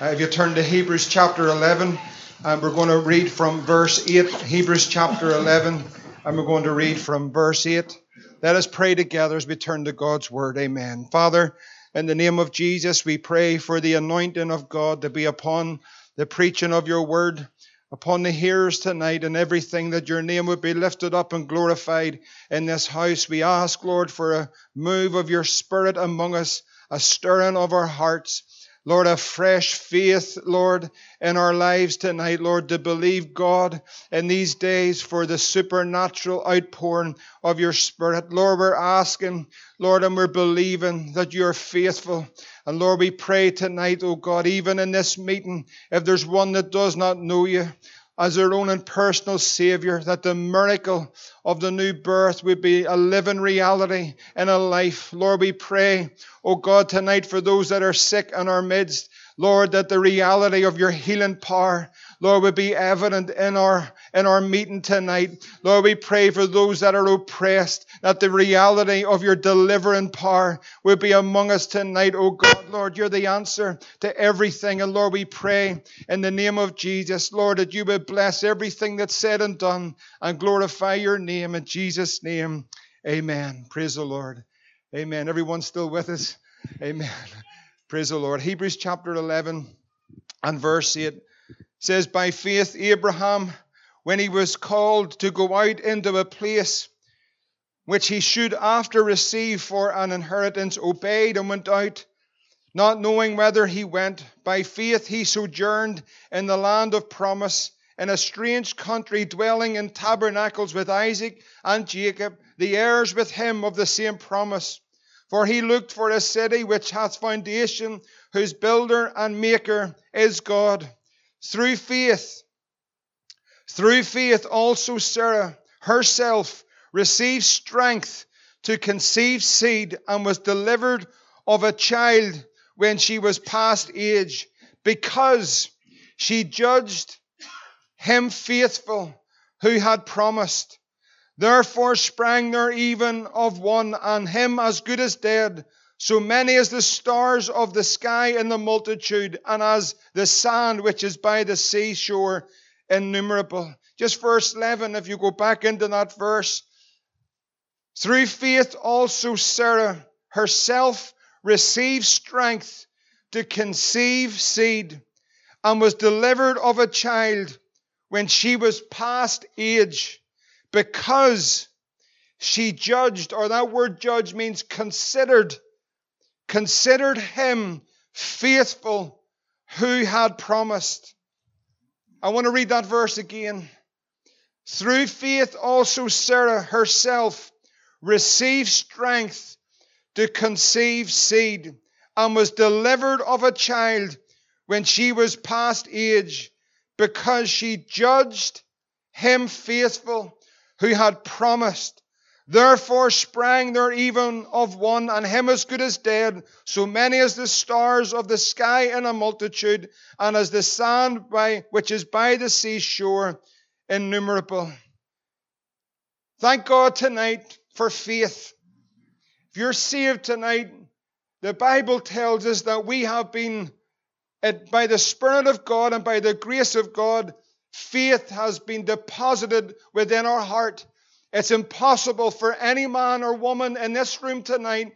Uh, if you turn to Hebrews chapter 11, and we're going to read from verse 8, Hebrews chapter 11, and we're going to read from verse 8. Let us pray together as we turn to God's word. Amen. Father, in the name of Jesus, we pray for the anointing of God to be upon the preaching of your word, upon the hearers tonight, and everything that your name would be lifted up and glorified in this house. We ask, Lord, for a move of your spirit among us, a stirring of our hearts Lord, a fresh faith, Lord, in our lives tonight, Lord, to believe God in these days for the supernatural outpouring of your Spirit. Lord, we're asking, Lord, and we're believing that you're faithful. And Lord, we pray tonight, oh God, even in this meeting, if there's one that does not know you, as their own and personal Savior, that the miracle of the new birth would be a living reality in a life. Lord, we pray, oh God, tonight for those that are sick in our midst, Lord, that the reality of your healing power, Lord, would be evident in our, in our meeting tonight. Lord, we pray for those that are oppressed, that the reality of your delivering power will be among us tonight. Oh God, Lord, you're the answer to everything. And Lord, we pray in the name of Jesus, Lord, that you would bless everything that's said and done and glorify your name in Jesus' name. Amen. Praise the Lord. Amen. Everyone still with us? Amen. Praise the Lord. Hebrews chapter 11 and verse 8 says, By faith, Abraham, when he was called to go out into a place which he should after receive for an inheritance, obeyed and went out, not knowing whether he went. By faith, he sojourned in the land of promise, in a strange country, dwelling in tabernacles with Isaac and Jacob, the heirs with him of the same promise. For he looked for a city which hath foundation, whose builder and maker is God. Through faith, through faith also Sarah herself received strength to conceive seed and was delivered of a child when she was past age, because she judged him faithful who had promised. Therefore sprang there even of one, and him as good as dead, so many as the stars of the sky in the multitude, and as the sand which is by the seashore, innumerable. Just verse 11, if you go back into that verse. Through faith also Sarah herself received strength to conceive seed, and was delivered of a child when she was past age because she judged, or that word judge means considered, considered him faithful who had promised. I want to read that verse again. Through faith also Sarah herself received strength to conceive seed and was delivered of a child when she was past age because she judged him faithful who had promised. Therefore sprang there even of one, and him as good as dead, so many as the stars of the sky in a multitude, and as the sand by which is by the seashore, innumerable. Thank God tonight for faith. If you're saved tonight, the Bible tells us that we have been, by the Spirit of God and by the grace of God, Faith has been deposited within our heart. It's impossible for any man or woman in this room tonight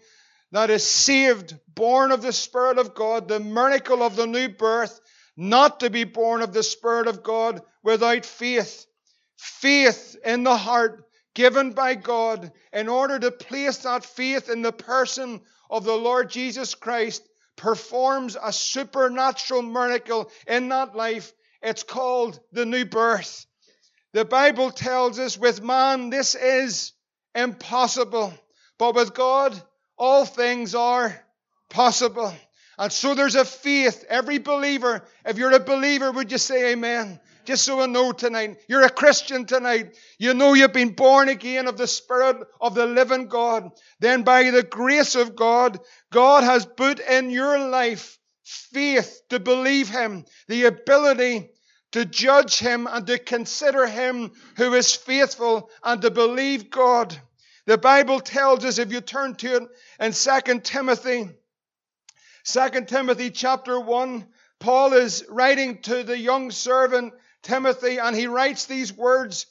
that is saved, born of the Spirit of God, the miracle of the new birth, not to be born of the Spirit of God without faith. Faith in the heart given by God in order to place that faith in the person of the Lord Jesus Christ performs a supernatural miracle in that life it's called the new birth. The Bible tells us with man this is impossible, but with God all things are possible. And so there's a faith. Every believer, if you're a believer, would you say amen? Just so I know tonight, you're a Christian tonight. You know you've been born again of the Spirit of the living God. Then by the grace of God, God has put in your life faith to believe Him, the ability to judge Him and to consider Him who is faithful and to believe God. The Bible tells us, if you turn to it in 2 Timothy, 2 Timothy chapter 1, Paul is writing to the young servant Timothy, and he writes these words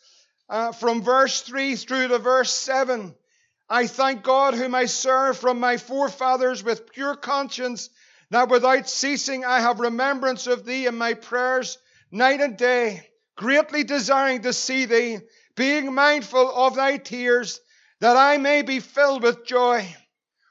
uh, from verse 3 through to verse 7. I thank God, whom I serve from my forefathers with pure conscience, that without ceasing I have remembrance of thee in my prayers night and day, greatly desiring to see thee, being mindful of thy tears, that I may be filled with joy.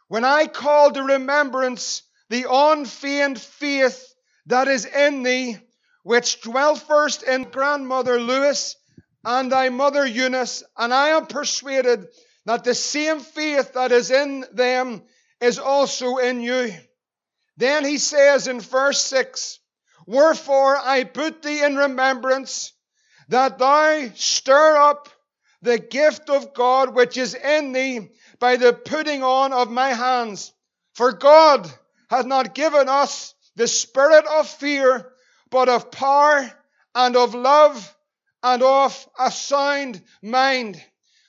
When I call to remembrance the unfeigned faith that is in thee, which dwelt first in grandmother Lois and thy mother Eunice, and I am persuaded that the same faith that is in them is also in you. Then he says in verse 6 Wherefore I put thee in remembrance that thou stir up the gift of God which is in thee by the putting on of my hands. For God hath not given us the spirit of fear, but of power and of love and of a sound mind.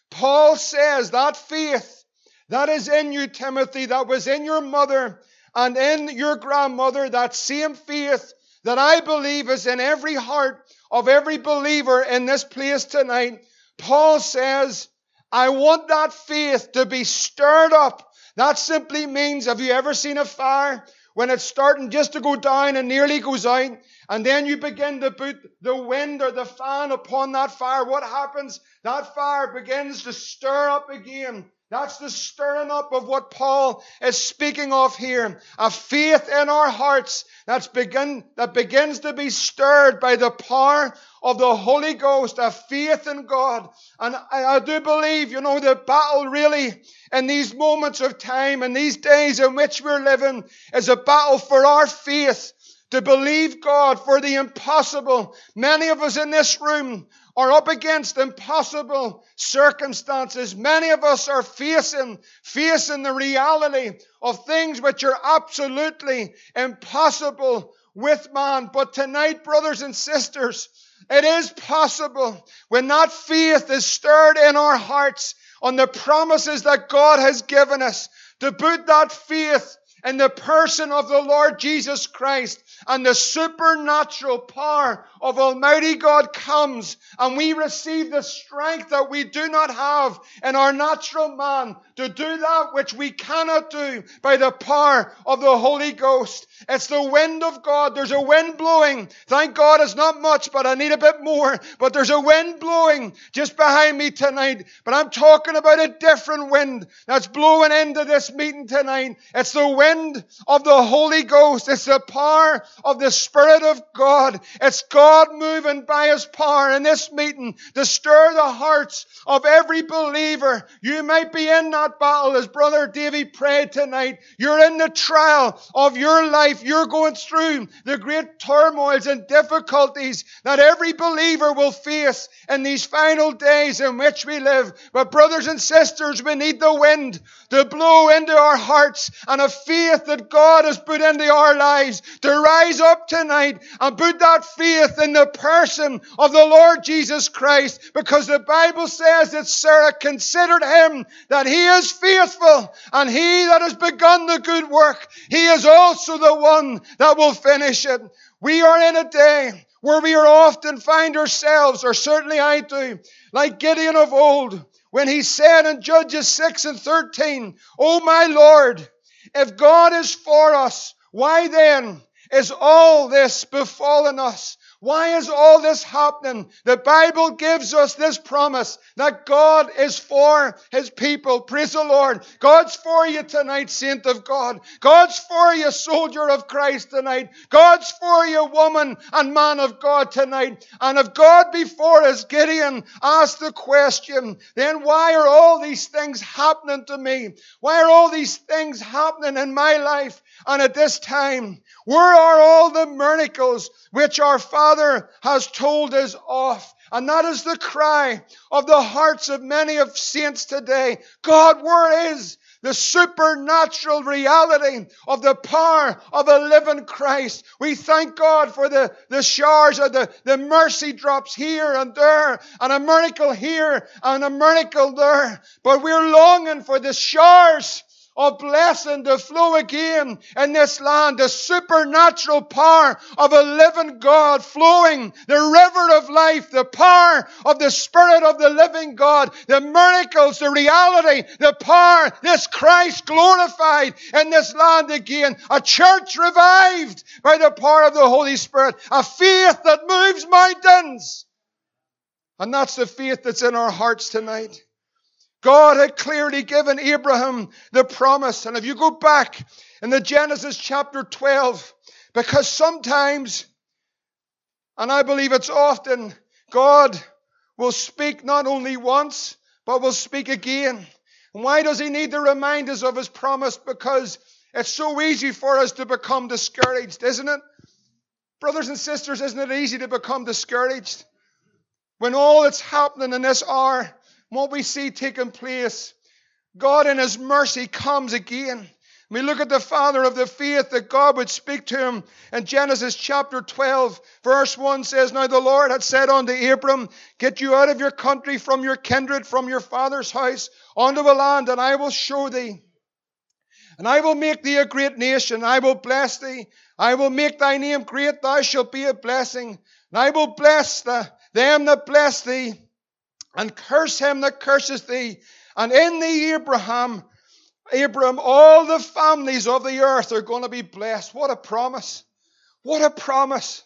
Paul says that faith that is in you, Timothy, that was in your mother and in your grandmother, that same faith that I believe is in every heart of every believer in this place tonight. Paul says, I want that faith to be stirred up. That simply means, have you ever seen a fire when it's starting just to go down and nearly goes out? And then you begin to put the wind or the fan upon that fire. What happens? That fire begins to stir up again. That's the stirring up of what Paul is speaking of here. A faith in our hearts that's begin, that begins to be stirred by the power of the Holy Ghost, a faith in God. And I, I do believe, you know, the battle really in these moments of time and these days in which we're living is a battle for our faith to believe God for the impossible. Many of us in this room are up against impossible circumstances. Many of us are facing, facing the reality of things which are absolutely impossible with man. But tonight, brothers and sisters, it is possible when that faith is stirred in our hearts on the promises that God has given us to put that faith in the person of the Lord Jesus Christ and the supernatural power of Almighty God comes and we receive the strength that we do not have in our natural man to do that which we cannot do by the power of the Holy Ghost. It's the wind of God. There's a wind blowing. Thank God it's not much, but I need a bit more. But there's a wind blowing just behind me tonight. But I'm talking about a different wind that's blowing into this meeting tonight. It's the wind of the Holy Ghost. It's the power of the Spirit of God. It's God moving by His power in this meeting to stir the hearts of every believer. You might be in that battle as Brother Davy prayed tonight. You're in the trial of your life. You're going through the great turmoils and difficulties that every believer will face in these final days in which we live. But brothers and sisters, we need the wind to blow into our hearts and a faith that God has put into our lives to rise up tonight and put that faith in the person of the Lord Jesus Christ because the Bible says that Sarah considered him that he is faithful and he that has begun the good work, he is also the one that will finish it. We are in a day where we are often find ourselves, or certainly I do, like Gideon of old, when he said in Judges 6 and 13, Oh my Lord, if God is for us, why then is all this befallen us? Why is all this happening? The Bible gives us this promise that God is for His people. Praise the Lord. God's for you tonight, saint of God. God's for you, soldier of Christ tonight. God's for you, woman and man of God tonight. And if God before us, Gideon asked the question, then why are all these things happening to me? Why are all these things happening in my life and at this time? Where are all the miracles which our Father has told us of? And that is the cry of the hearts of many of saints today. God, where is the supernatural reality of the power of a living Christ. We thank God for the, the showers of the, the mercy drops here and there, and a miracle here and a miracle there. But we're longing for the showers of blessing to flow again in this land. The supernatural power of a living God flowing, the river of life, the power of the Spirit of the living God, the miracles, the reality, the power, this Christ glorified in this land again. A church revived by the power of the Holy Spirit. A faith that moves mountains. And that's the faith that's in our hearts tonight. God had clearly given Abraham the promise. And if you go back in the Genesis chapter 12, because sometimes, and I believe it's often, God will speak not only once, but will speak again. And why does he need to remind us of his promise? Because it's so easy for us to become discouraged, isn't it? Brothers and sisters, isn't it easy to become discouraged? When all that's happening in this hour what we see taking place, God in His mercy comes again. We look at the father of the faith that God would speak to him in Genesis chapter 12, verse 1 says, Now the Lord had said unto Abram, Get you out of your country, from your kindred, from your father's house, unto a land, and I will show thee. And I will make thee a great nation. I will bless thee. I will make thy name great. Thou shalt be a blessing. And I will bless the, them that bless thee and curse him that curses thee. And in thee, Abraham, Abraham, all the families of the earth are going to be blessed. What a promise! What a promise!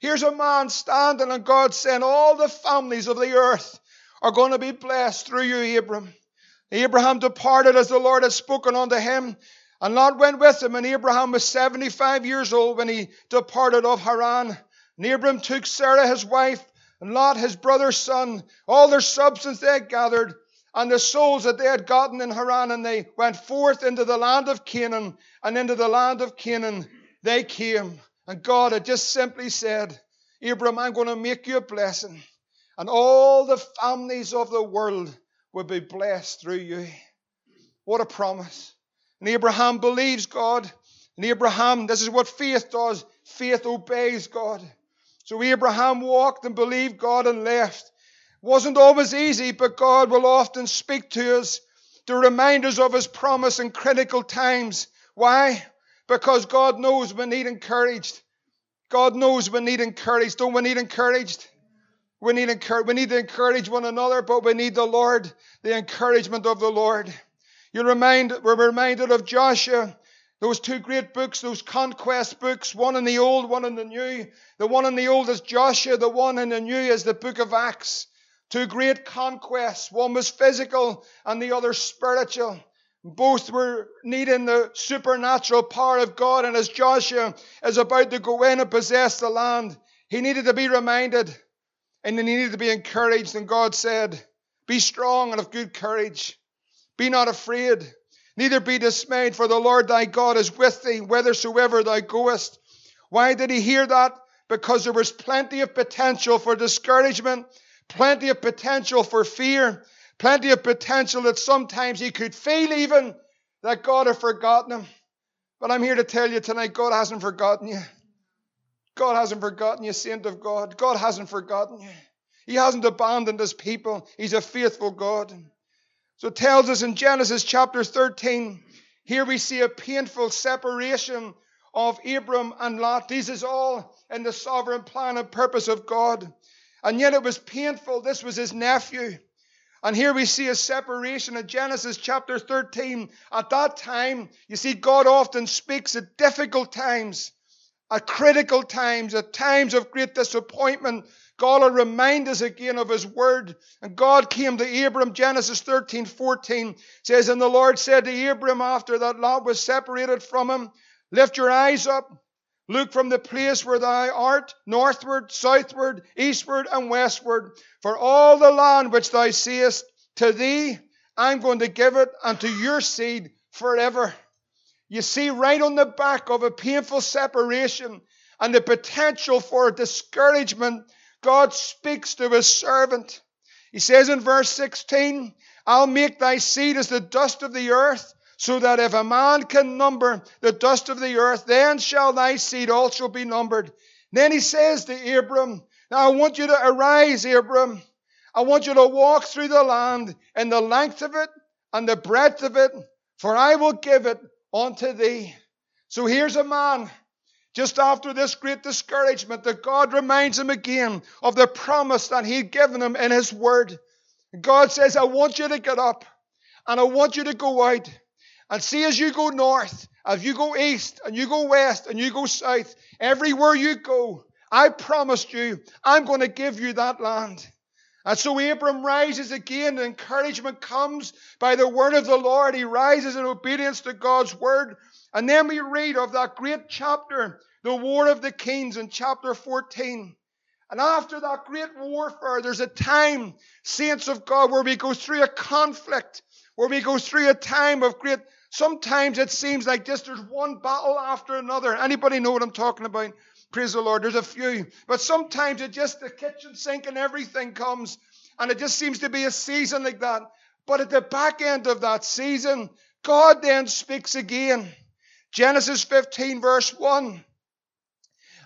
Here's a man standing, and God saying, All the families of the earth are going to be blessed through you, Abram. Abraham departed as the Lord had spoken unto him, and Lot went with him. And Abraham was 75 years old when he departed of Haran. And Abraham took Sarah his wife and Lot, his brother's son, all their substance they had gathered, and the souls that they had gotten in Haran, and they went forth into the land of Canaan, and into the land of Canaan they came. And God had just simply said, Abram, I'm going to make you a blessing, and all the families of the world will be blessed through you. What a promise. And Abraham believes God. And Abraham, this is what faith does faith obeys God. So Abraham walked and believed God and left. Wasn't always easy, but God will often speak to us to remind us of his promise in critical times. Why? Because God knows we need encouraged. God knows we need encouraged. Don't we need encouraged? We need, encourage, we need to encourage one another, but we need the Lord, the encouragement of the Lord. You remind, we're reminded of Joshua those two great books, those conquest books, one in the old, one in the new. The one in the old is Joshua, the one in the new is the book of Acts. Two great conquests. One was physical and the other spiritual. Both were needing the supernatural power of God. And as Joshua is about to go in and possess the land, he needed to be reminded and he needed to be encouraged. And God said, Be strong and of good courage. Be not afraid. Neither be dismayed, for the Lord thy God is with thee whithersoever thou goest. Why did he hear that? Because there was plenty of potential for discouragement, plenty of potential for fear, plenty of potential that sometimes he could feel even that God had forgotten him. But I'm here to tell you tonight God hasn't forgotten you. God hasn't forgotten you, saint of God. God hasn't forgotten you. He hasn't abandoned his people. He's a faithful God. So it tells us in Genesis chapter 13, here we see a painful separation of Abram and Lot. This is all in the sovereign plan and purpose of God. And yet it was painful. This was his nephew. And here we see a separation in Genesis chapter 13. At that time, you see, God often speaks at difficult times, at critical times, at times of great disappointment, God will remind us again of His word. And God came to Abram, Genesis 13, 14 says, And the Lord said to Abram after that Lot was separated from him, Lift your eyes up, look from the place where thou art, northward, southward, eastward, and westward. For all the land which thou seest, to thee I'm going to give it, and to your seed forever. You see, right on the back of a painful separation and the potential for discouragement God speaks to his servant. He says in verse 16, I'll make thy seed as the dust of the earth, so that if a man can number the dust of the earth, then shall thy seed also be numbered. then he says to Abram, Now I want you to arise, Abram. I want you to walk through the land in the length of it and the breadth of it, for I will give it unto thee. So here's a man just after this great discouragement that God reminds him again of the promise that he'd given him in his word. God says, I want you to get up and I want you to go out and see as you go north, as you go east and you go west and you go south, everywhere you go, I promised you, I'm going to give you that land. And so Abram rises again, encouragement comes by the word of the Lord. He rises in obedience to God's word. And then we read of that great chapter, the War of the Kings, in chapter 14. And after that great warfare, there's a time, saints of God, where we go through a conflict, where we go through a time of great. Sometimes it seems like just there's one battle after another. Anybody know what I'm talking about? Praise the Lord. There's a few. But sometimes it just, the kitchen sink and everything comes. And it just seems to be a season like that. But at the back end of that season, God then speaks again. Genesis 15, verse 1.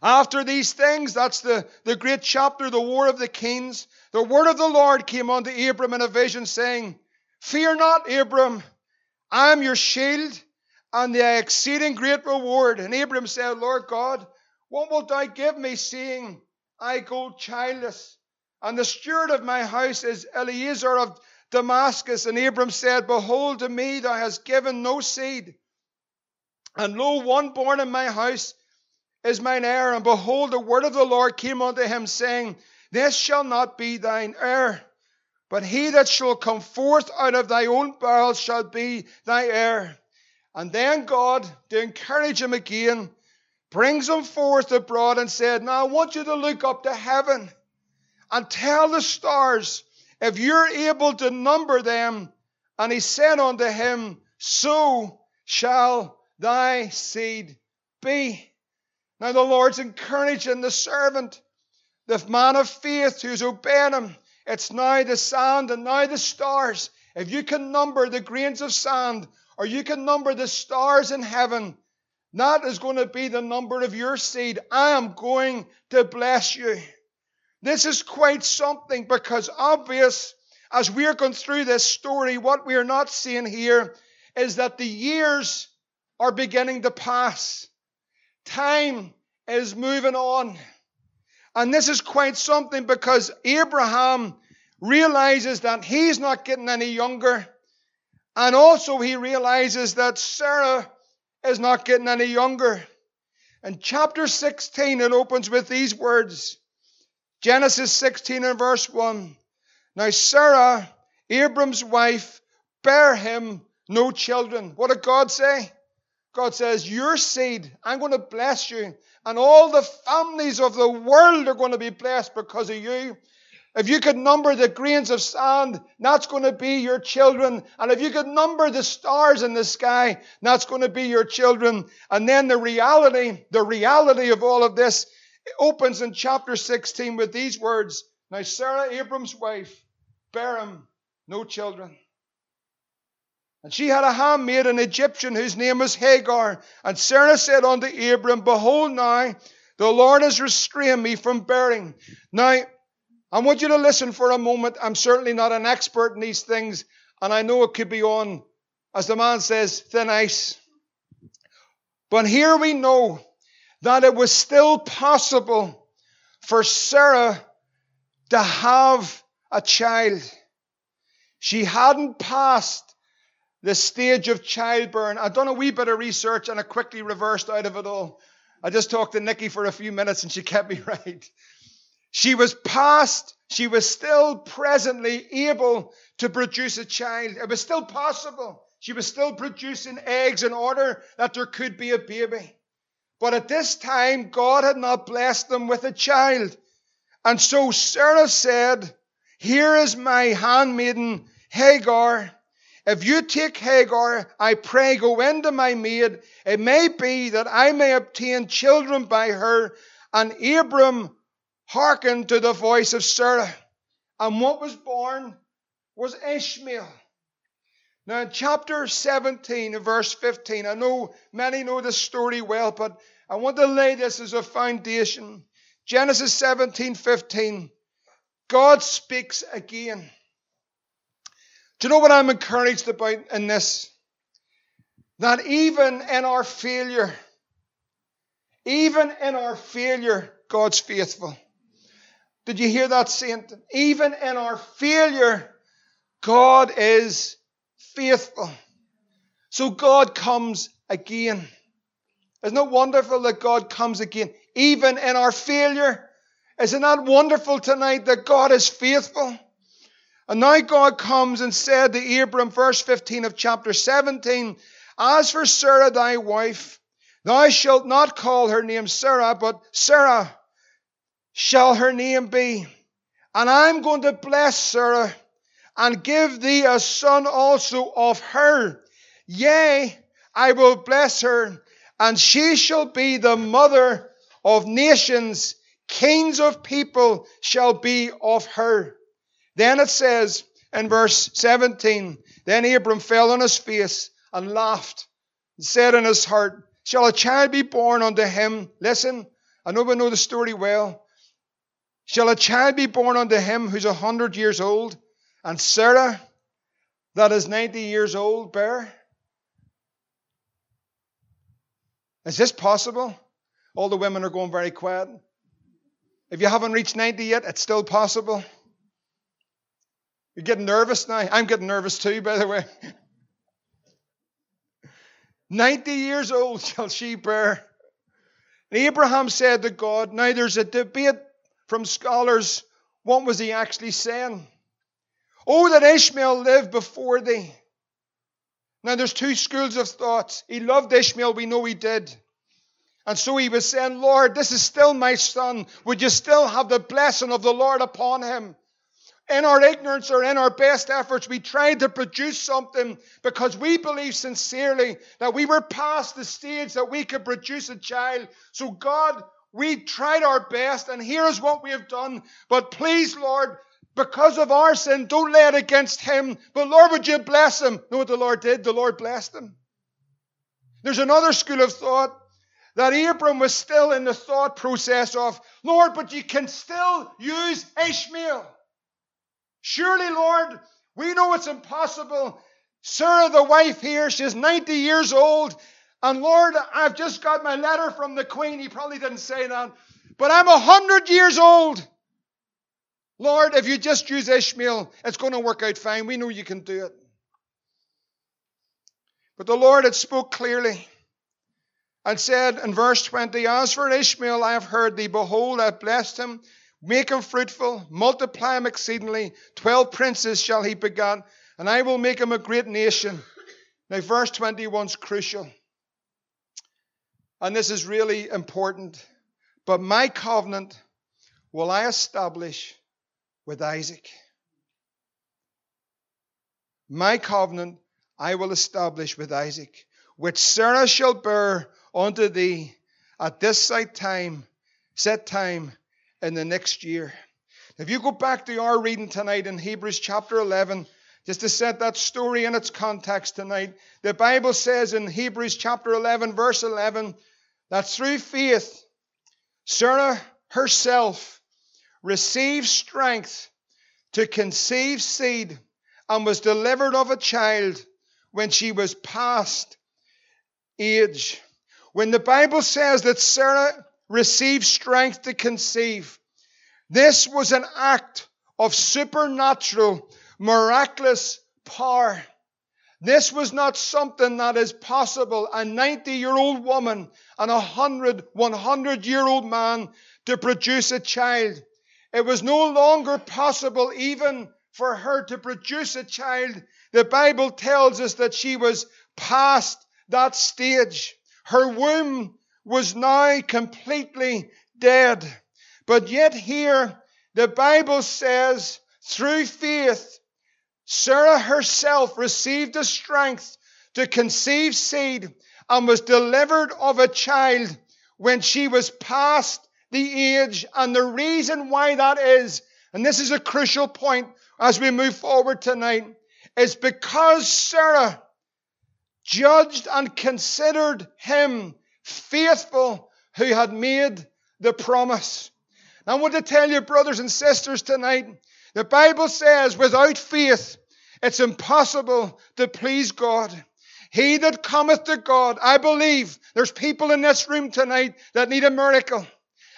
After these things, that's the, the great chapter, the War of the Kings, the word of the Lord came unto Abram in a vision, saying, Fear not, Abram, I am your shield and the exceeding great reward. And Abram said, Lord God, what wilt thou give me, seeing I go childless? And the steward of my house is Eliezer of Damascus. And Abram said, Behold, to me thou hast given no seed. And lo, one born in my house is mine heir. And behold, the word of the Lord came unto him, saying, This shall not be thine heir, but he that shall come forth out of thy own bowels shall be thy heir. And then God, to encourage him again, brings him forth abroad and said, Now I want you to look up to heaven and tell the stars if you're able to number them. And he said unto him, So shall thy seed be. Now the Lord's encouraging the servant, the man of faith who's obeying him. It's now the sand and now the stars. If you can number the grains of sand, or you can number the stars in heaven, that is going to be the number of your seed. I am going to bless you. This is quite something because obvious as we're going through this story, what we're not seeing here is that the years are beginning to pass. Time is moving on. And this is quite something because Abraham realizes that he's not getting any younger. And also he realizes that Sarah is not getting any younger. And chapter 16, it opens with these words Genesis 16 and verse 1. Now, Sarah, Abram's wife, bare him no children. What did God say? God says, Your seed, I'm going to bless you, and all the families of the world are going to be blessed because of you. If you could number the grains of sand, that's going to be your children. And if you could number the stars in the sky, that's going to be your children. And then the reality, the reality of all of this opens in chapter 16 with these words. Now Sarah, Abram's wife, bare him no children. And she had a handmaid, an Egyptian, whose name was Hagar. And Sarah said unto Abram, Behold now, the Lord has restrained me from bearing. Now, I want you to listen for a moment. I'm certainly not an expert in these things, and I know it could be on, as the man says, thin ice. But here we know that it was still possible for Sarah to have a child. She hadn't passed the stage of childbirth. I've done a wee bit of research and I quickly reversed out of it all. I just talked to Nikki for a few minutes and she kept me right. She was past, she was still presently able to produce a child. It was still possible. She was still producing eggs in order that there could be a baby. But at this time, God had not blessed them with a child. And so Sarah said, Here is my handmaiden Hagar. If you take Hagar, I pray go into my maid. It may be that I may obtain children by her. And Abram hearkened to the voice of Sarah. And what was born was Ishmael. Now, in chapter 17, verse 15, I know many know this story well, but I want to lay this as a foundation. Genesis 17, 15. God speaks again. Do you know what I'm encouraged about in this? that even in our failure, even in our failure, God's faithful. Did you hear that, saint? Even in our failure, God is faithful. So God comes again. Isn't it wonderful that God comes again, even in our failure? Isn't that wonderful tonight that God is faithful? And now God comes and said to Abram, verse 15 of chapter 17, As for Sarah thy wife, thou shalt not call her name Sarah, but Sarah shall her name be. And I'm going to bless Sarah and give thee a son also of her. Yea, I will bless her, and she shall be the mother of nations. Kings of people shall be of her. Then it says in verse 17, Then Abram fell on his face and laughed, and said in his heart, Shall a child be born unto him? Listen, I know we know the story well. Shall a child be born unto him who's a hundred years old, and Sarah, that is ninety years old, bear? Is this possible? All the women are going very quiet. If you haven't reached 90 yet, it's still possible. You're getting nervous now. I'm getting nervous too, by the way. 90 years old shall she bear. And Abraham said to God, now there's a debate from scholars. What was he actually saying? Oh, that Ishmael lived before thee. Now there's two schools of thought. He loved Ishmael, we know he did. And so he was saying, Lord, this is still my son. Would you still have the blessing of the Lord upon him? In our ignorance or in our best efforts, we tried to produce something because we believe sincerely that we were past the stage that we could produce a child. So, God, we tried our best, and here's what we have done. But please, Lord, because of our sin, don't lay it against him. But Lord, would you bless him? Know what the Lord did? The Lord blessed him. There's another school of thought that Abram was still in the thought process of, Lord, but you can still use Ishmael. Surely, Lord, we know it's impossible. Sarah, the wife here, she's 90 years old. And Lord, I've just got my letter from the queen. He probably didn't say that. But I'm a 100 years old. Lord, if you just use Ishmael, it's going to work out fine. We know you can do it. But the Lord had spoke clearly and said in verse 20, As for Ishmael, I have heard thee. Behold, I have blessed him. Make him fruitful, multiply him exceedingly. Twelve princes shall he beget, and I will make him a great nation. Now, verse 21 is crucial. And this is really important. But my covenant will I establish with Isaac. My covenant I will establish with Isaac, which Sarah shall bear unto thee at this set time, set time in the next year. If you go back to our reading tonight in Hebrews chapter 11, just to set that story in its context tonight, the Bible says in Hebrews chapter 11, verse 11, that through faith, Sarah herself received strength to conceive seed and was delivered of a child when she was past age. When the Bible says that Sarah received strength to conceive, this was an act of supernatural, miraculous power. This was not something that is possible. A 90 year old woman and a 100, 100 year old man to produce a child. It was no longer possible even for her to produce a child. The Bible tells us that she was past that stage. Her womb was now completely dead. But yet, here, the Bible says, through faith, Sarah herself received the strength to conceive seed and was delivered of a child when she was past the age. And the reason why that is, and this is a crucial point as we move forward tonight, is because Sarah judged and considered him faithful who had made the promise. I want to tell you, brothers and sisters, tonight, the Bible says without faith, it's impossible to please God. He that cometh to God, I believe there's people in this room tonight that need a miracle.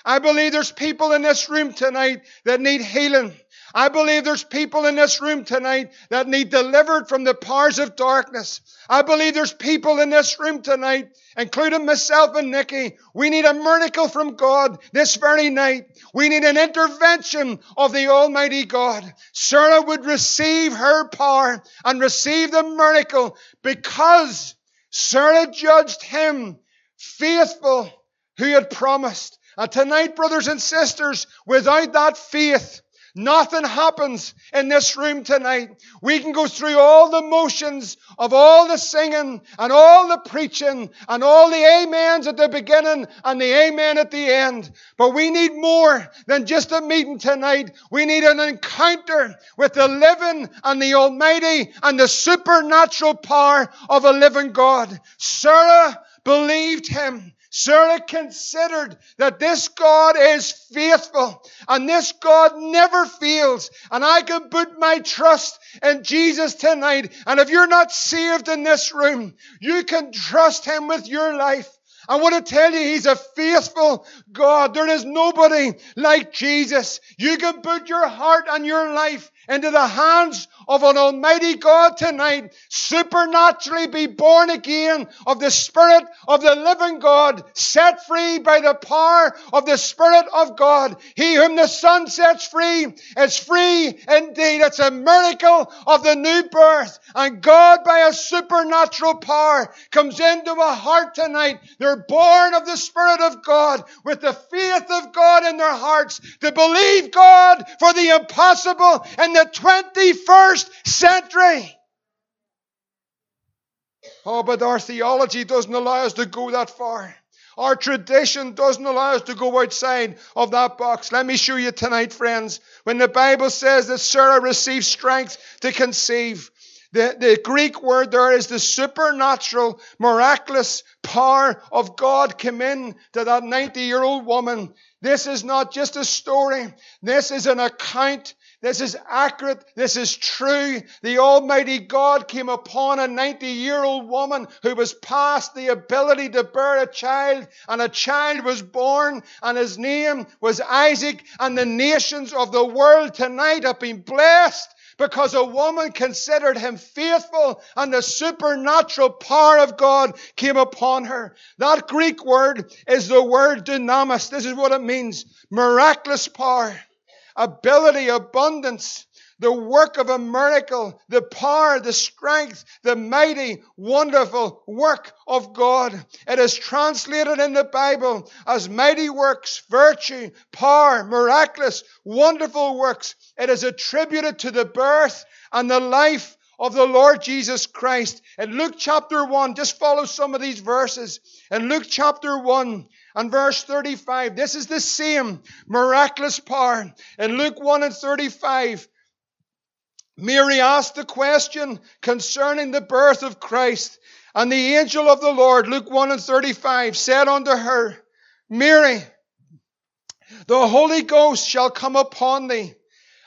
I believe there's people in this room tonight that need healing. I believe there's people in this room tonight that need delivered from the powers of darkness. I believe there's people in this room tonight, including myself and Nikki. We need a miracle from God this very night. We need an intervention of the Almighty God. Sarah would receive her power and receive the miracle because Sarah judged him faithful who had promised. And tonight, brothers and sisters, without that faith, Nothing happens in this room tonight. We can go through all the motions of all the singing and all the preaching and all the amens at the beginning and the amen at the end. But we need more than just a meeting tonight. We need an encounter with the living and the almighty and the supernatural power of a living God. Sarah believed him. Sarah considered that this God is faithful and this God never fails. And I can put my trust in Jesus tonight. And if you're not saved in this room, you can trust Him with your life. I want to tell you, He's a faithful God. There is nobody like Jesus. You can put your heart and your life into the hands of an almighty God tonight, supernaturally be born again of the Spirit of the living God, set free by the power of the Spirit of God. He whom the Son sets free is free indeed. It's a miracle of the new birth. And God, by a supernatural power, comes into a heart tonight. They're born of the Spirit of God with the faith of God in their hearts to believe God for the impossible the 21st century. Oh, but our theology doesn't allow us to go that far. Our tradition doesn't allow us to go outside of that box. Let me show you tonight, friends. When the Bible says that Sarah received strength to conceive, the, the Greek word there is the supernatural, miraculous power of God came in to that 90 year old woman. This is not just a story. This is an account this is accurate. This is true. The Almighty God came upon a 90 year old woman who was past the ability to bear a child, and a child was born, and his name was Isaac, and the nations of the world tonight have been blessed because a woman considered him faithful and the supernatural power of God came upon her. That Greek word is the word dunamis. This is what it means. Miraculous power ability, abundance, the work of a miracle, the power, the strength, the mighty, wonderful work of God. It is translated in the Bible as mighty works, virtue, power, miraculous, wonderful works. It is attributed to the birth and the life of the Lord Jesus Christ. In Luke chapter 1, just follow some of these verses. In Luke chapter 1, and verse 35, this is the same miraculous power. In Luke 1 and 35, Mary asked the question concerning the birth of Christ. And the angel of the Lord, Luke 1 and 35, said unto her, Mary, the Holy Ghost shall come upon thee.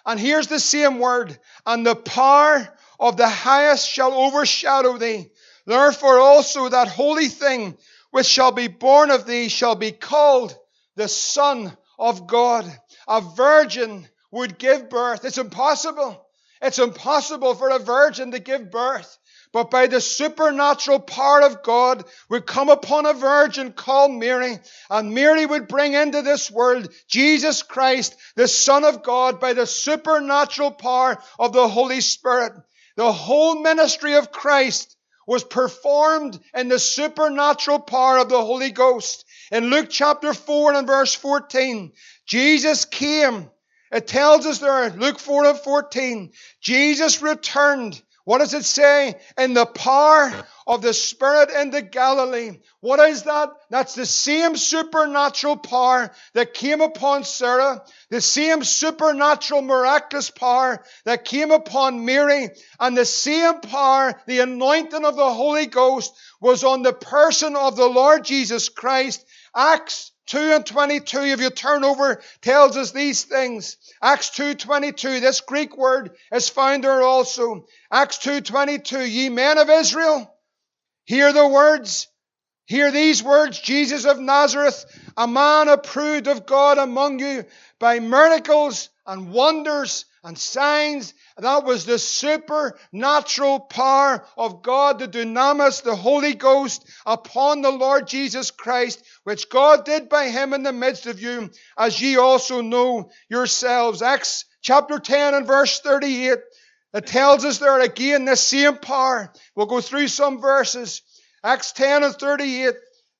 And here's the same word, and the power of the highest shall overshadow thee. Therefore also that holy thing which shall be born of thee shall be called the Son of God. A virgin would give birth. It's impossible. It's impossible for a virgin to give birth. But by the supernatural power of God would come upon a virgin called Mary, and Mary would bring into this world Jesus Christ, the Son of God, by the supernatural power of the Holy Spirit. The whole ministry of Christ was performed in the supernatural power of the Holy Ghost. In Luke chapter 4 and verse 14, Jesus came. It tells us there, Luke 4 and 14, Jesus returned what does it say? In the power of the Spirit in the Galilee. What is that? That's the same supernatural power that came upon Sarah, the same supernatural miraculous power that came upon Mary, and the same power, the anointing of the Holy Ghost, was on the person of the Lord Jesus Christ. Acts 2 and 22, if you turn over, tells us these things. Acts 2.22, this Greek word is found there also. Acts 2.22, ye men of Israel, Hear the words. Hear these words Jesus of Nazareth, a man approved of God among you by miracles and wonders and signs. That was the supernatural power of God, the dunamis, the Holy Ghost upon the Lord Jesus Christ, which God did by him in the midst of you, as ye also know yourselves. Acts chapter 10 and verse 38. It tells us there again the same power. We'll go through some verses. Acts 10 and 38.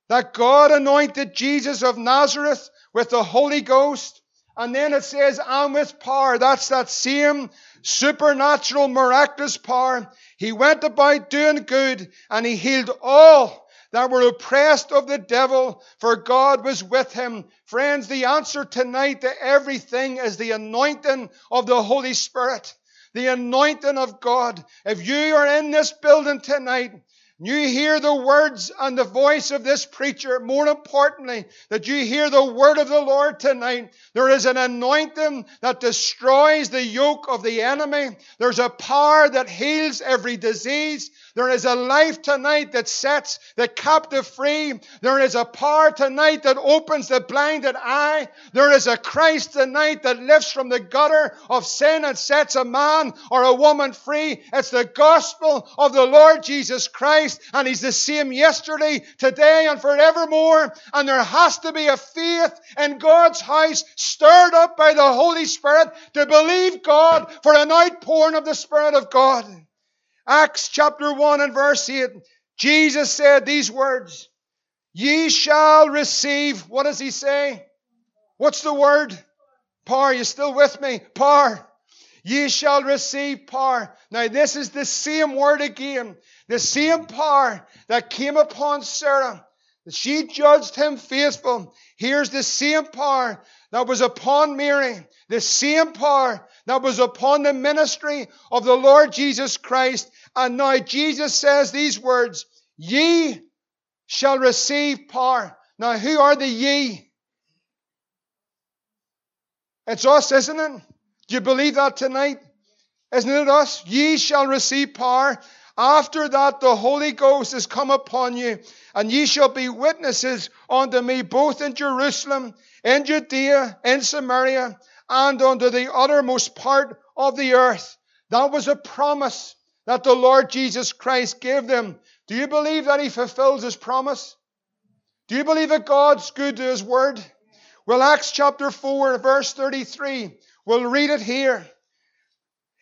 That God anointed Jesus of Nazareth with the Holy Ghost and then it says, and with power. That's that same supernatural, miraculous power. He went about doing good and he healed all that were oppressed of the devil, for God was with him. Friends, the answer tonight to everything is the anointing of the Holy Spirit. The anointing of God. If you are in this building tonight you hear the words and the voice of this preacher. More importantly, that you hear the word of the Lord tonight. There is an anointing that destroys the yoke of the enemy. There's a power that heals every disease. There is a life tonight that sets the captive free. There is a power tonight that opens the blinded eye. There is a Christ tonight that lifts from the gutter of sin and sets a man or a woman free. It's the gospel of the Lord Jesus Christ, and He's the same yesterday, today, and forevermore. And there has to be a faith in God's house stirred up by the Holy Spirit to believe God for an outpouring of the Spirit of God. Acts chapter 1 and verse 8, Jesus said these words, Ye shall receive, what does he say? What's the word? Power. You still with me? Power. Ye shall receive power. Now, this is the same word again. The same power that came upon Sarah. that She judged him faithful. Here's the same power that was upon Mary. The same power that was upon the ministry of the Lord Jesus Christ. And now Jesus says these words, Ye shall receive power. Now, who are the ye? It's us, isn't it? Do you believe that tonight? Isn't it us? Ye shall receive power. After that, the Holy Ghost is come upon you, and ye shall be witnesses unto me both in Jerusalem, in Judea, in Samaria, and unto the uttermost part of the earth. That was a promise that the Lord Jesus Christ gave them. Do you believe that He fulfills His promise? Do you believe that God's good to His word? Well, Acts chapter 4, verse 33, we'll read it here.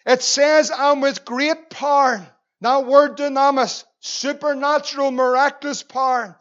It says, And with great power, that word dunamis, supernatural, miraculous power,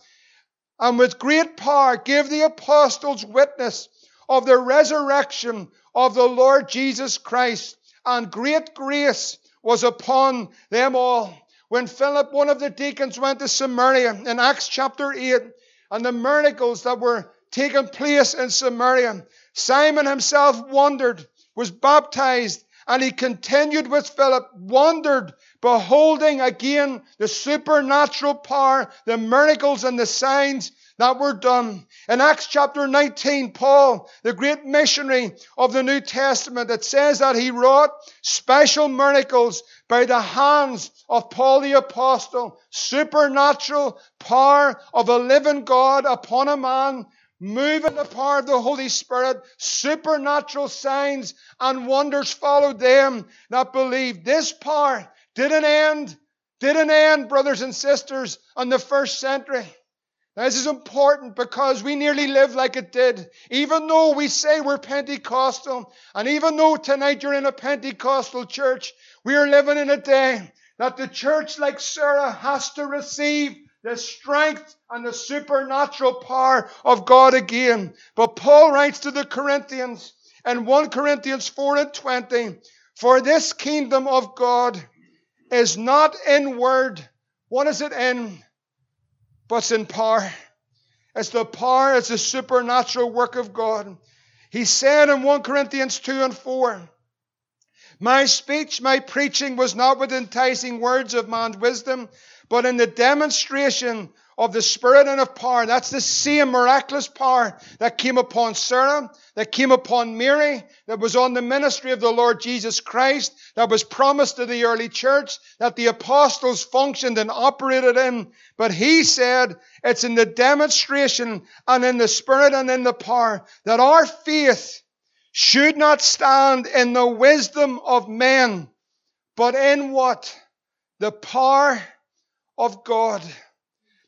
and with great power give the apostles witness of the resurrection of the Lord Jesus Christ, and great grace was upon them all. When Philip, one of the deacons, went to Samaria in Acts chapter 8, and the miracles that were taking place in Samaria, Simon himself wondered, was baptized, and he continued with Philip, wondered, beholding again the supernatural power, the miracles and the signs that were done. In Acts chapter 19, Paul, the great missionary of the New Testament, it says that he wrought special miracles by the hands of Paul the apostle, supernatural power of a living God upon a man, moving the power of the Holy Spirit, supernatural signs and wonders followed them that believed. This power didn't end, didn't end, brothers and sisters, on the first century. This is important because we nearly live like it did. Even though we say we're Pentecostal, and even though tonight you're in a Pentecostal church, we are living in a day that the church, like Sarah, has to receive the strength and the supernatural power of God again. But Paul writes to the Corinthians in 1 Corinthians 4 and 20, For this kingdom of God is not in word. What is it in? but in power. It's the power, it's the supernatural work of God. He said in 1 Corinthians 2 and 4, My speech, my preaching was not with enticing words of man's wisdom, but in the demonstration of the Spirit and of power. That's the same miraculous power that came upon Sarah, that came upon Mary, that was on the ministry of the Lord Jesus Christ, that was promised to the early church, that the apostles functioned and operated in. But he said it's in the demonstration and in the Spirit and in the power that our faith should not stand in the wisdom of men, but in what? The power of God.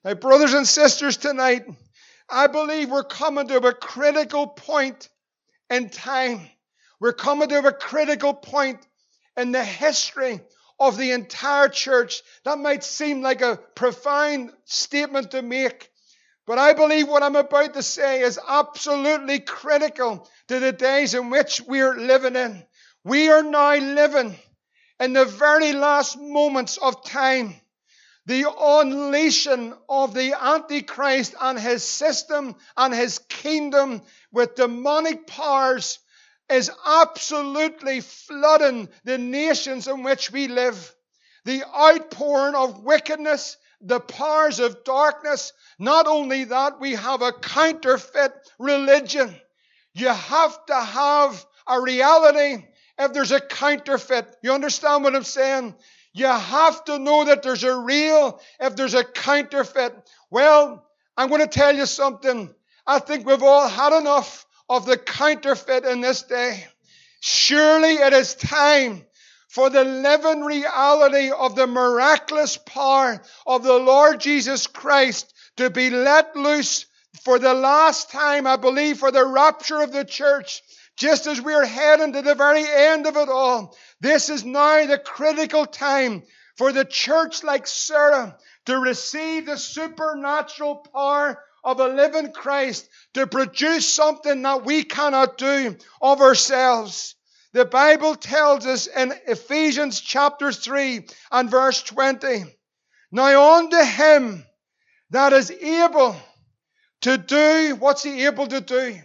Now, brothers and sisters, tonight, I believe we're coming to a critical point in time. We're coming to a critical point in the history of the entire church. That might seem like a profound statement to make, but I believe what I'm about to say is absolutely critical to the days in which we're living in. We are now living in the very last moments of time the unleashing of the Antichrist and his system and his kingdom with demonic powers is absolutely flooding the nations in which we live. The outpouring of wickedness, the powers of darkness. Not only that, we have a counterfeit religion. You have to have a reality if there's a counterfeit. You understand what I'm saying? You have to know that there's a real if there's a counterfeit. Well, I'm going to tell you something. I think we've all had enough of the counterfeit in this day. Surely it is time for the living reality of the miraculous power of the Lord Jesus Christ to be let loose for the last time, I believe, for the rapture of the church. Just as we are heading to the very end of it all, this is now the critical time for the church like Sarah to receive the supernatural power of a living Christ to produce something that we cannot do of ourselves. The Bible tells us in Ephesians chapter 3 and verse 20, Now unto him that is able to do, what's he able to do?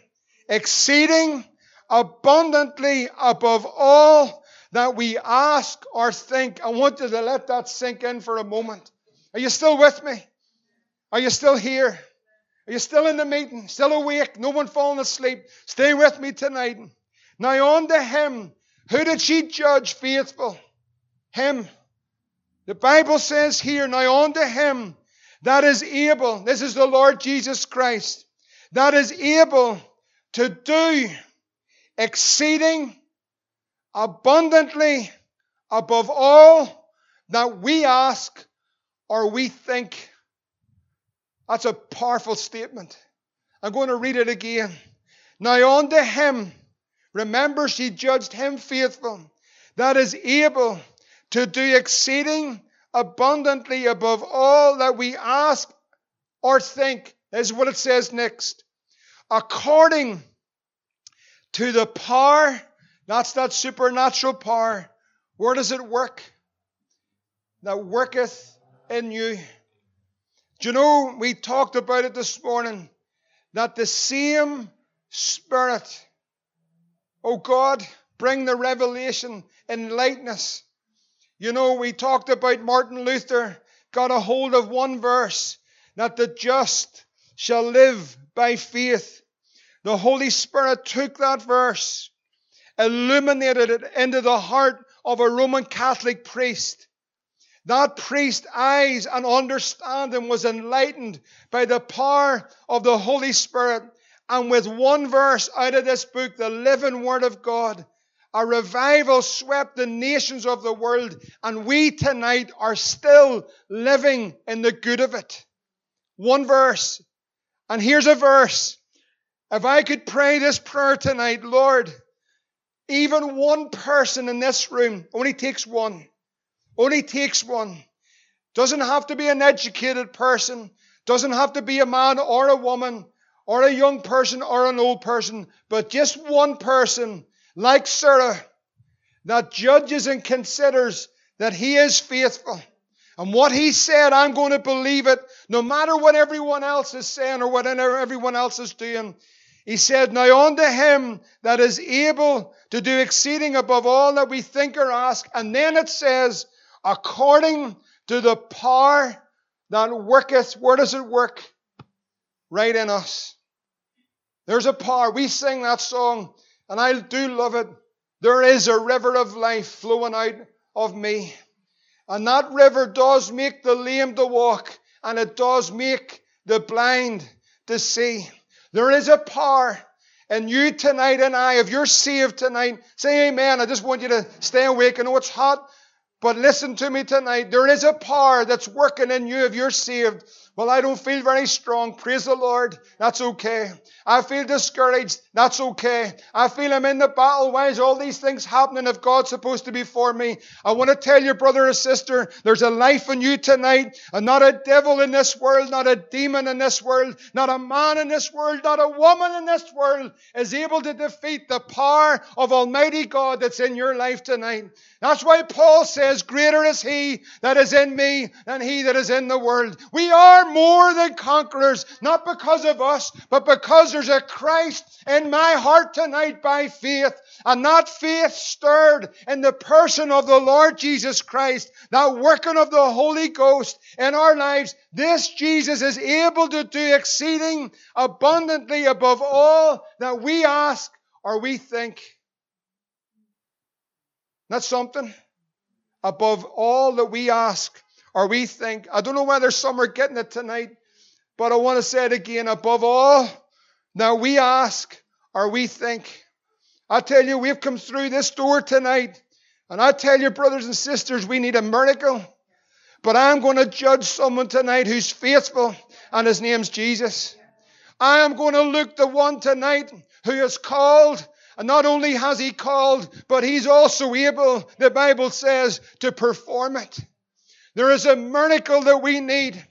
Exceeding abundantly above all that we ask or think. I want you to let that sink in for a moment. Are you still with me? Are you still here? Are you still in the meeting? Still awake? No one falling asleep? Stay with me tonight. Now on to him. Who did she judge faithful? Him. The Bible says here, now on to him that is able, this is the Lord Jesus Christ, that is able to do exceeding abundantly above all that we ask or we think. That's a powerful statement. I'm going to read it again. Now unto him, remember she judged him faithful, that is able to do exceeding abundantly above all that we ask or think. Is what it says next. According to the power that's that supernatural power. Where does it work? That worketh in you. Do you know, we talked about it this morning, that the same Spirit, oh God, bring the revelation, enlighten lightness. You know, we talked about Martin Luther got a hold of one verse that the just shall live by faith. The Holy Spirit took that verse illuminated it into the heart of a Roman Catholic priest. That priest's eyes and understanding was enlightened by the power of the Holy Spirit. And with one verse out of this book, the living Word of God, a revival swept the nations of the world. And we tonight are still living in the good of it. One verse. And here's a verse. If I could pray this prayer tonight, Lord, even one person in this room only takes one. Only takes one. Doesn't have to be an educated person. Doesn't have to be a man or a woman or a young person or an old person, but just one person like Sarah that judges and considers that he is faithful. And what he said, I'm going to believe it no matter what everyone else is saying or what everyone else is doing. He said, Now unto him that is able to do exceeding above all that we think or ask. And then it says, according to the power that worketh. Where does it work? Right in us. There's a power. We sing that song, and I do love it. There is a river of life flowing out of me. And that river does make the lame to walk, and it does make the blind to see. There is a power and you tonight and I, if you're saved tonight, say amen. I just want you to stay awake. I know it's hot, but listen to me tonight. There is a power that's working in you if you're saved. Well, I don't feel very strong. Praise the Lord. That's okay. I feel discouraged. That's okay. I feel I'm in the battle. Why is all these things happening if God's supposed to be for me? I want to tell you, brother or sister, there's a life in you tonight, and not a devil in this world, not a demon in this world, not a man in this world, not a woman in this world is able to defeat the power of Almighty God that's in your life tonight. That's why Paul says, Greater is He that is in me than He that is in the world. We are more than conquerors, not because of us, but because there's a Christ in my heart tonight by faith. And that faith stirred in the person of the Lord Jesus Christ, that working of the Holy Ghost in our lives. This Jesus is able to do exceeding abundantly above all that we ask or we think. That's something. Above all that we ask or we think. I don't know whether some are getting it tonight, but I want to say it again. Above all Now we ask or we think. I tell you, we've come through this door tonight. And I tell you, brothers and sisters, we need a miracle. But I'm going to judge someone tonight who's faithful, and his name's Jesus. I am going to look the one tonight who is called and not only has he called, but he's also able, the Bible says, to perform it. There is a miracle that we need.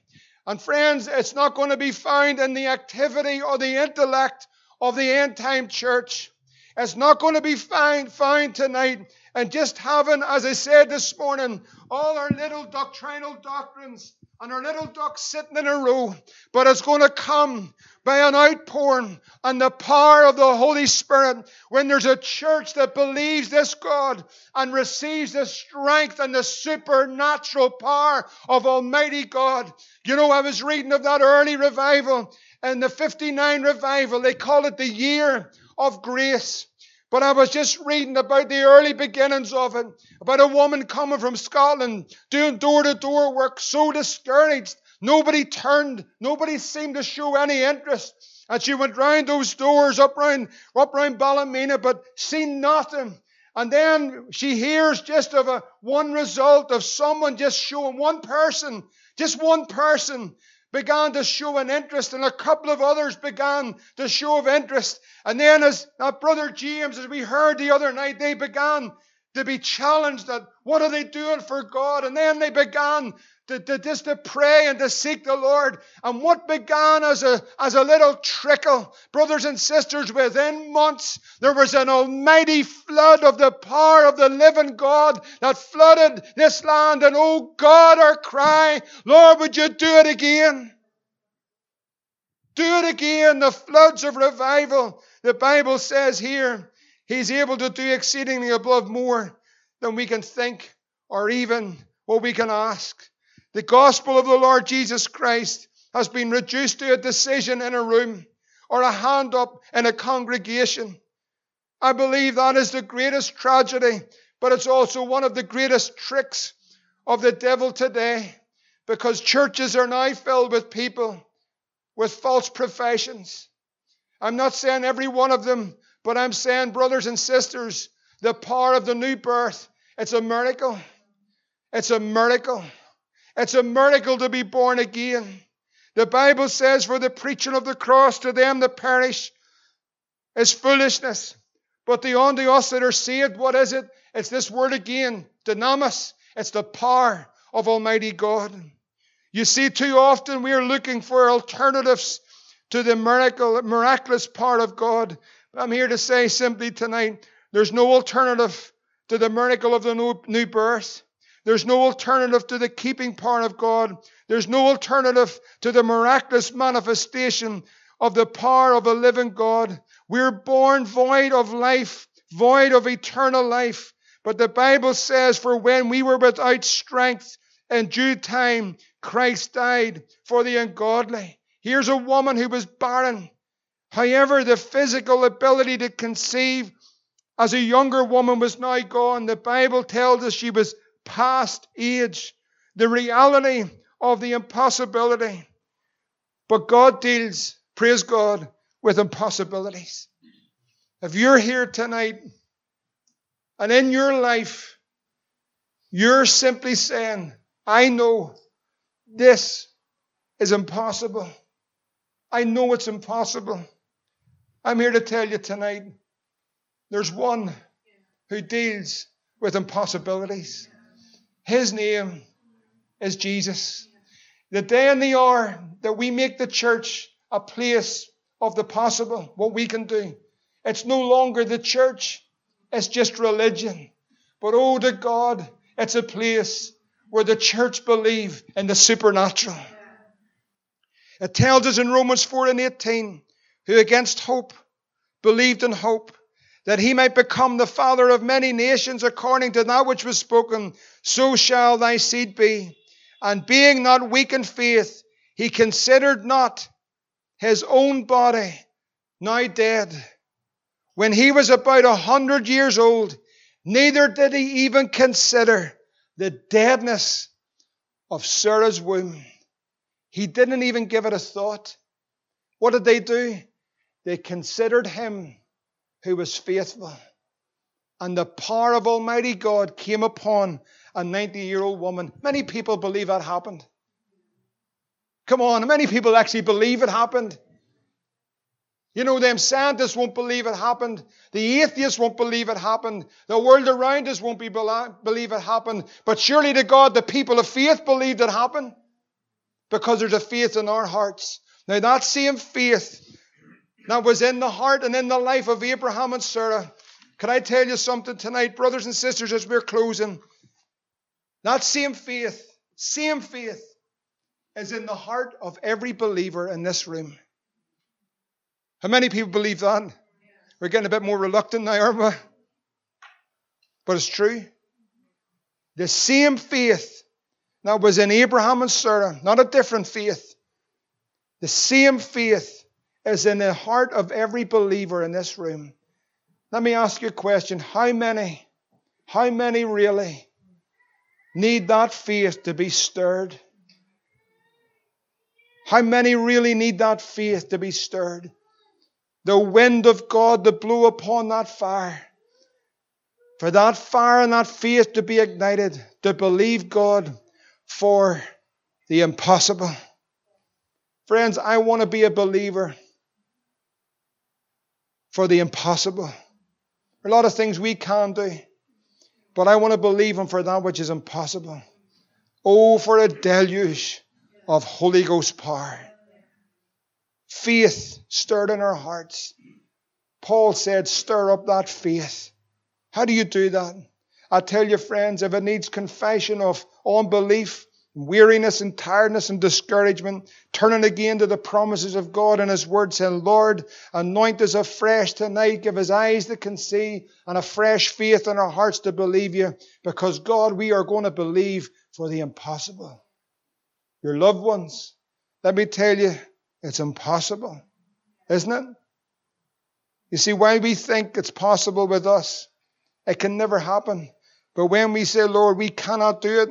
And friends, it's not going to be found in the activity or the intellect of the end time church. It's not going to be found, found tonight and just having, as I said this morning, all our little doctrinal doctrines and our little ducks sitting in a row, but it's going to come by an outpouring and the power of the Holy Spirit when there's a church that believes this God and receives the strength and the supernatural power of Almighty God. You know, I was reading of that early revival and the 59 revival. They call it the year of grace. But I was just reading about the early beginnings of it, about a woman coming from Scotland doing door to door work, so discouraged Nobody turned, nobody seemed to show any interest. And she went round those doors, up round, up round Ballymena, but seen nothing. And then she hears just of a one result of someone just showing one person, just one person began to show an interest, and a couple of others began to show of interest. And then, as uh, Brother James, as we heard the other night, they began to be challenged that what are they doing for God? And then they began to, to, just to pray and to seek the Lord. And what began as a, as a little trickle, brothers and sisters, within months, there was an almighty flood of the power of the living God that flooded this land. And oh God, our cry, Lord, would you do it again? Do it again. The floods of revival. The Bible says here, He's able to do exceedingly above more than we can think or even what we can ask. The gospel of the Lord Jesus Christ has been reduced to a decision in a room or a hand up in a congregation. I believe that is the greatest tragedy, but it's also one of the greatest tricks of the devil today because churches are now filled with people with false professions. I'm not saying every one of them, but I'm saying, brothers and sisters, the power of the new birth, it's a miracle. It's a miracle. It's a miracle to be born again. The Bible says, For the preaching of the cross to them that perish is foolishness. But the unto us that are saved, what is it? It's this word again, dunamis. It's the power of Almighty God. You see, too often we are looking for alternatives to the miracle, miraculous part of God. But I'm here to say simply tonight, there's no alternative to the miracle of the new, new birth. There's no alternative to the keeping power of God. There's no alternative to the miraculous manifestation of the power of a living God. We're born void of life, void of eternal life. But the Bible says, For when we were without strength, in due time Christ died for the ungodly. Here's a woman who was barren. However, the physical ability to conceive as a younger woman was now gone. The Bible tells us she was past age. The reality of the impossibility. But God deals, praise God, with impossibilities. If you're here tonight and in your life, you're simply saying, I know this is impossible. I know it's impossible. I'm here to tell you tonight there's one who deals with impossibilities. His name is Jesus. The day and the hour that we make the church a place of the possible, what we can do. It's no longer the church, it's just religion. But oh to God, it's a place where the church believe in the supernatural. It tells us in Romans 4 and 18, who against hope believed in hope, that he might become the father of many nations according to that which was spoken, so shall thy seed be. And being not weak in faith, he considered not his own body now dead. When he was about a hundred years old, neither did he even consider the deadness of Sarah's womb. He didn't even give it a thought. What did they do? They considered him who was faithful. And the power of Almighty God came upon a 90 year old woman. Many people believe that happened. Come on, many people actually believe it happened. You know, them scientists won't believe it happened. The atheists won't believe it happened. The world around us won't be believe it happened. But surely to God, the people of faith believed it happened because there's a faith in our hearts. Now, that same faith that was in the heart and in the life of Abraham and Sarah. Can I tell you something tonight, brothers and sisters, as we're closing? That same faith, same faith, is in the heart of every believer in this room. How many people believe that? We're getting a bit more reluctant now, aren't we? But it's true. The same faith that was in Abraham and Sarah, not a different faith. The same faith is in the heart of every believer in this room. Let me ask you a question. How many, how many really need that faith to be stirred? How many really need that faith to be stirred? The wind of God to blow upon that fire. For that fire and that faith to be ignited, to believe God for the impossible. Friends, I want to be a believer for the impossible. A lot of things we can do, but I want to believe Him for that which is impossible. Oh, for a deluge of Holy Ghost power. Faith stirred in our hearts. Paul said, stir up that faith. How do you do that? I tell you, friends, if it needs confession of unbelief, weariness and tiredness and discouragement, turning again to the promises of God and His Word, saying, Lord, anoint us afresh tonight, give us eyes that can see and a fresh faith in our hearts to believe you, because God, we are going to believe for the impossible. Your loved ones, let me tell you, it's impossible, isn't it? You see, why we think it's possible with us, it can never happen. But when we say, Lord, we cannot do it,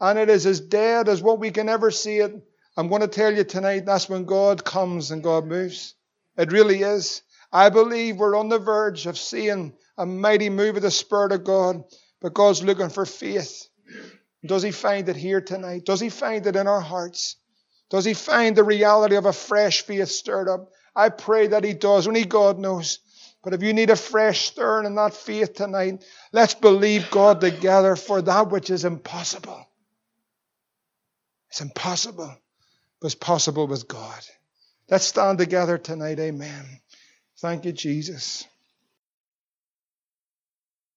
and it is as dead as what we can ever see it. I'm going to tell you tonight that's when God comes and God moves. It really is. I believe we're on the verge of seeing a mighty move of the Spirit of God, but God's looking for faith. Does He find it here tonight? Does He find it in our hearts? Does He find the reality of a fresh faith stirred up? I pray that He does. Only God knows. But if you need a fresh stirring in that faith tonight, let's believe God together for that which is impossible. It's impossible, but it's possible with God. Let's stand together tonight. Amen. Thank you, Jesus.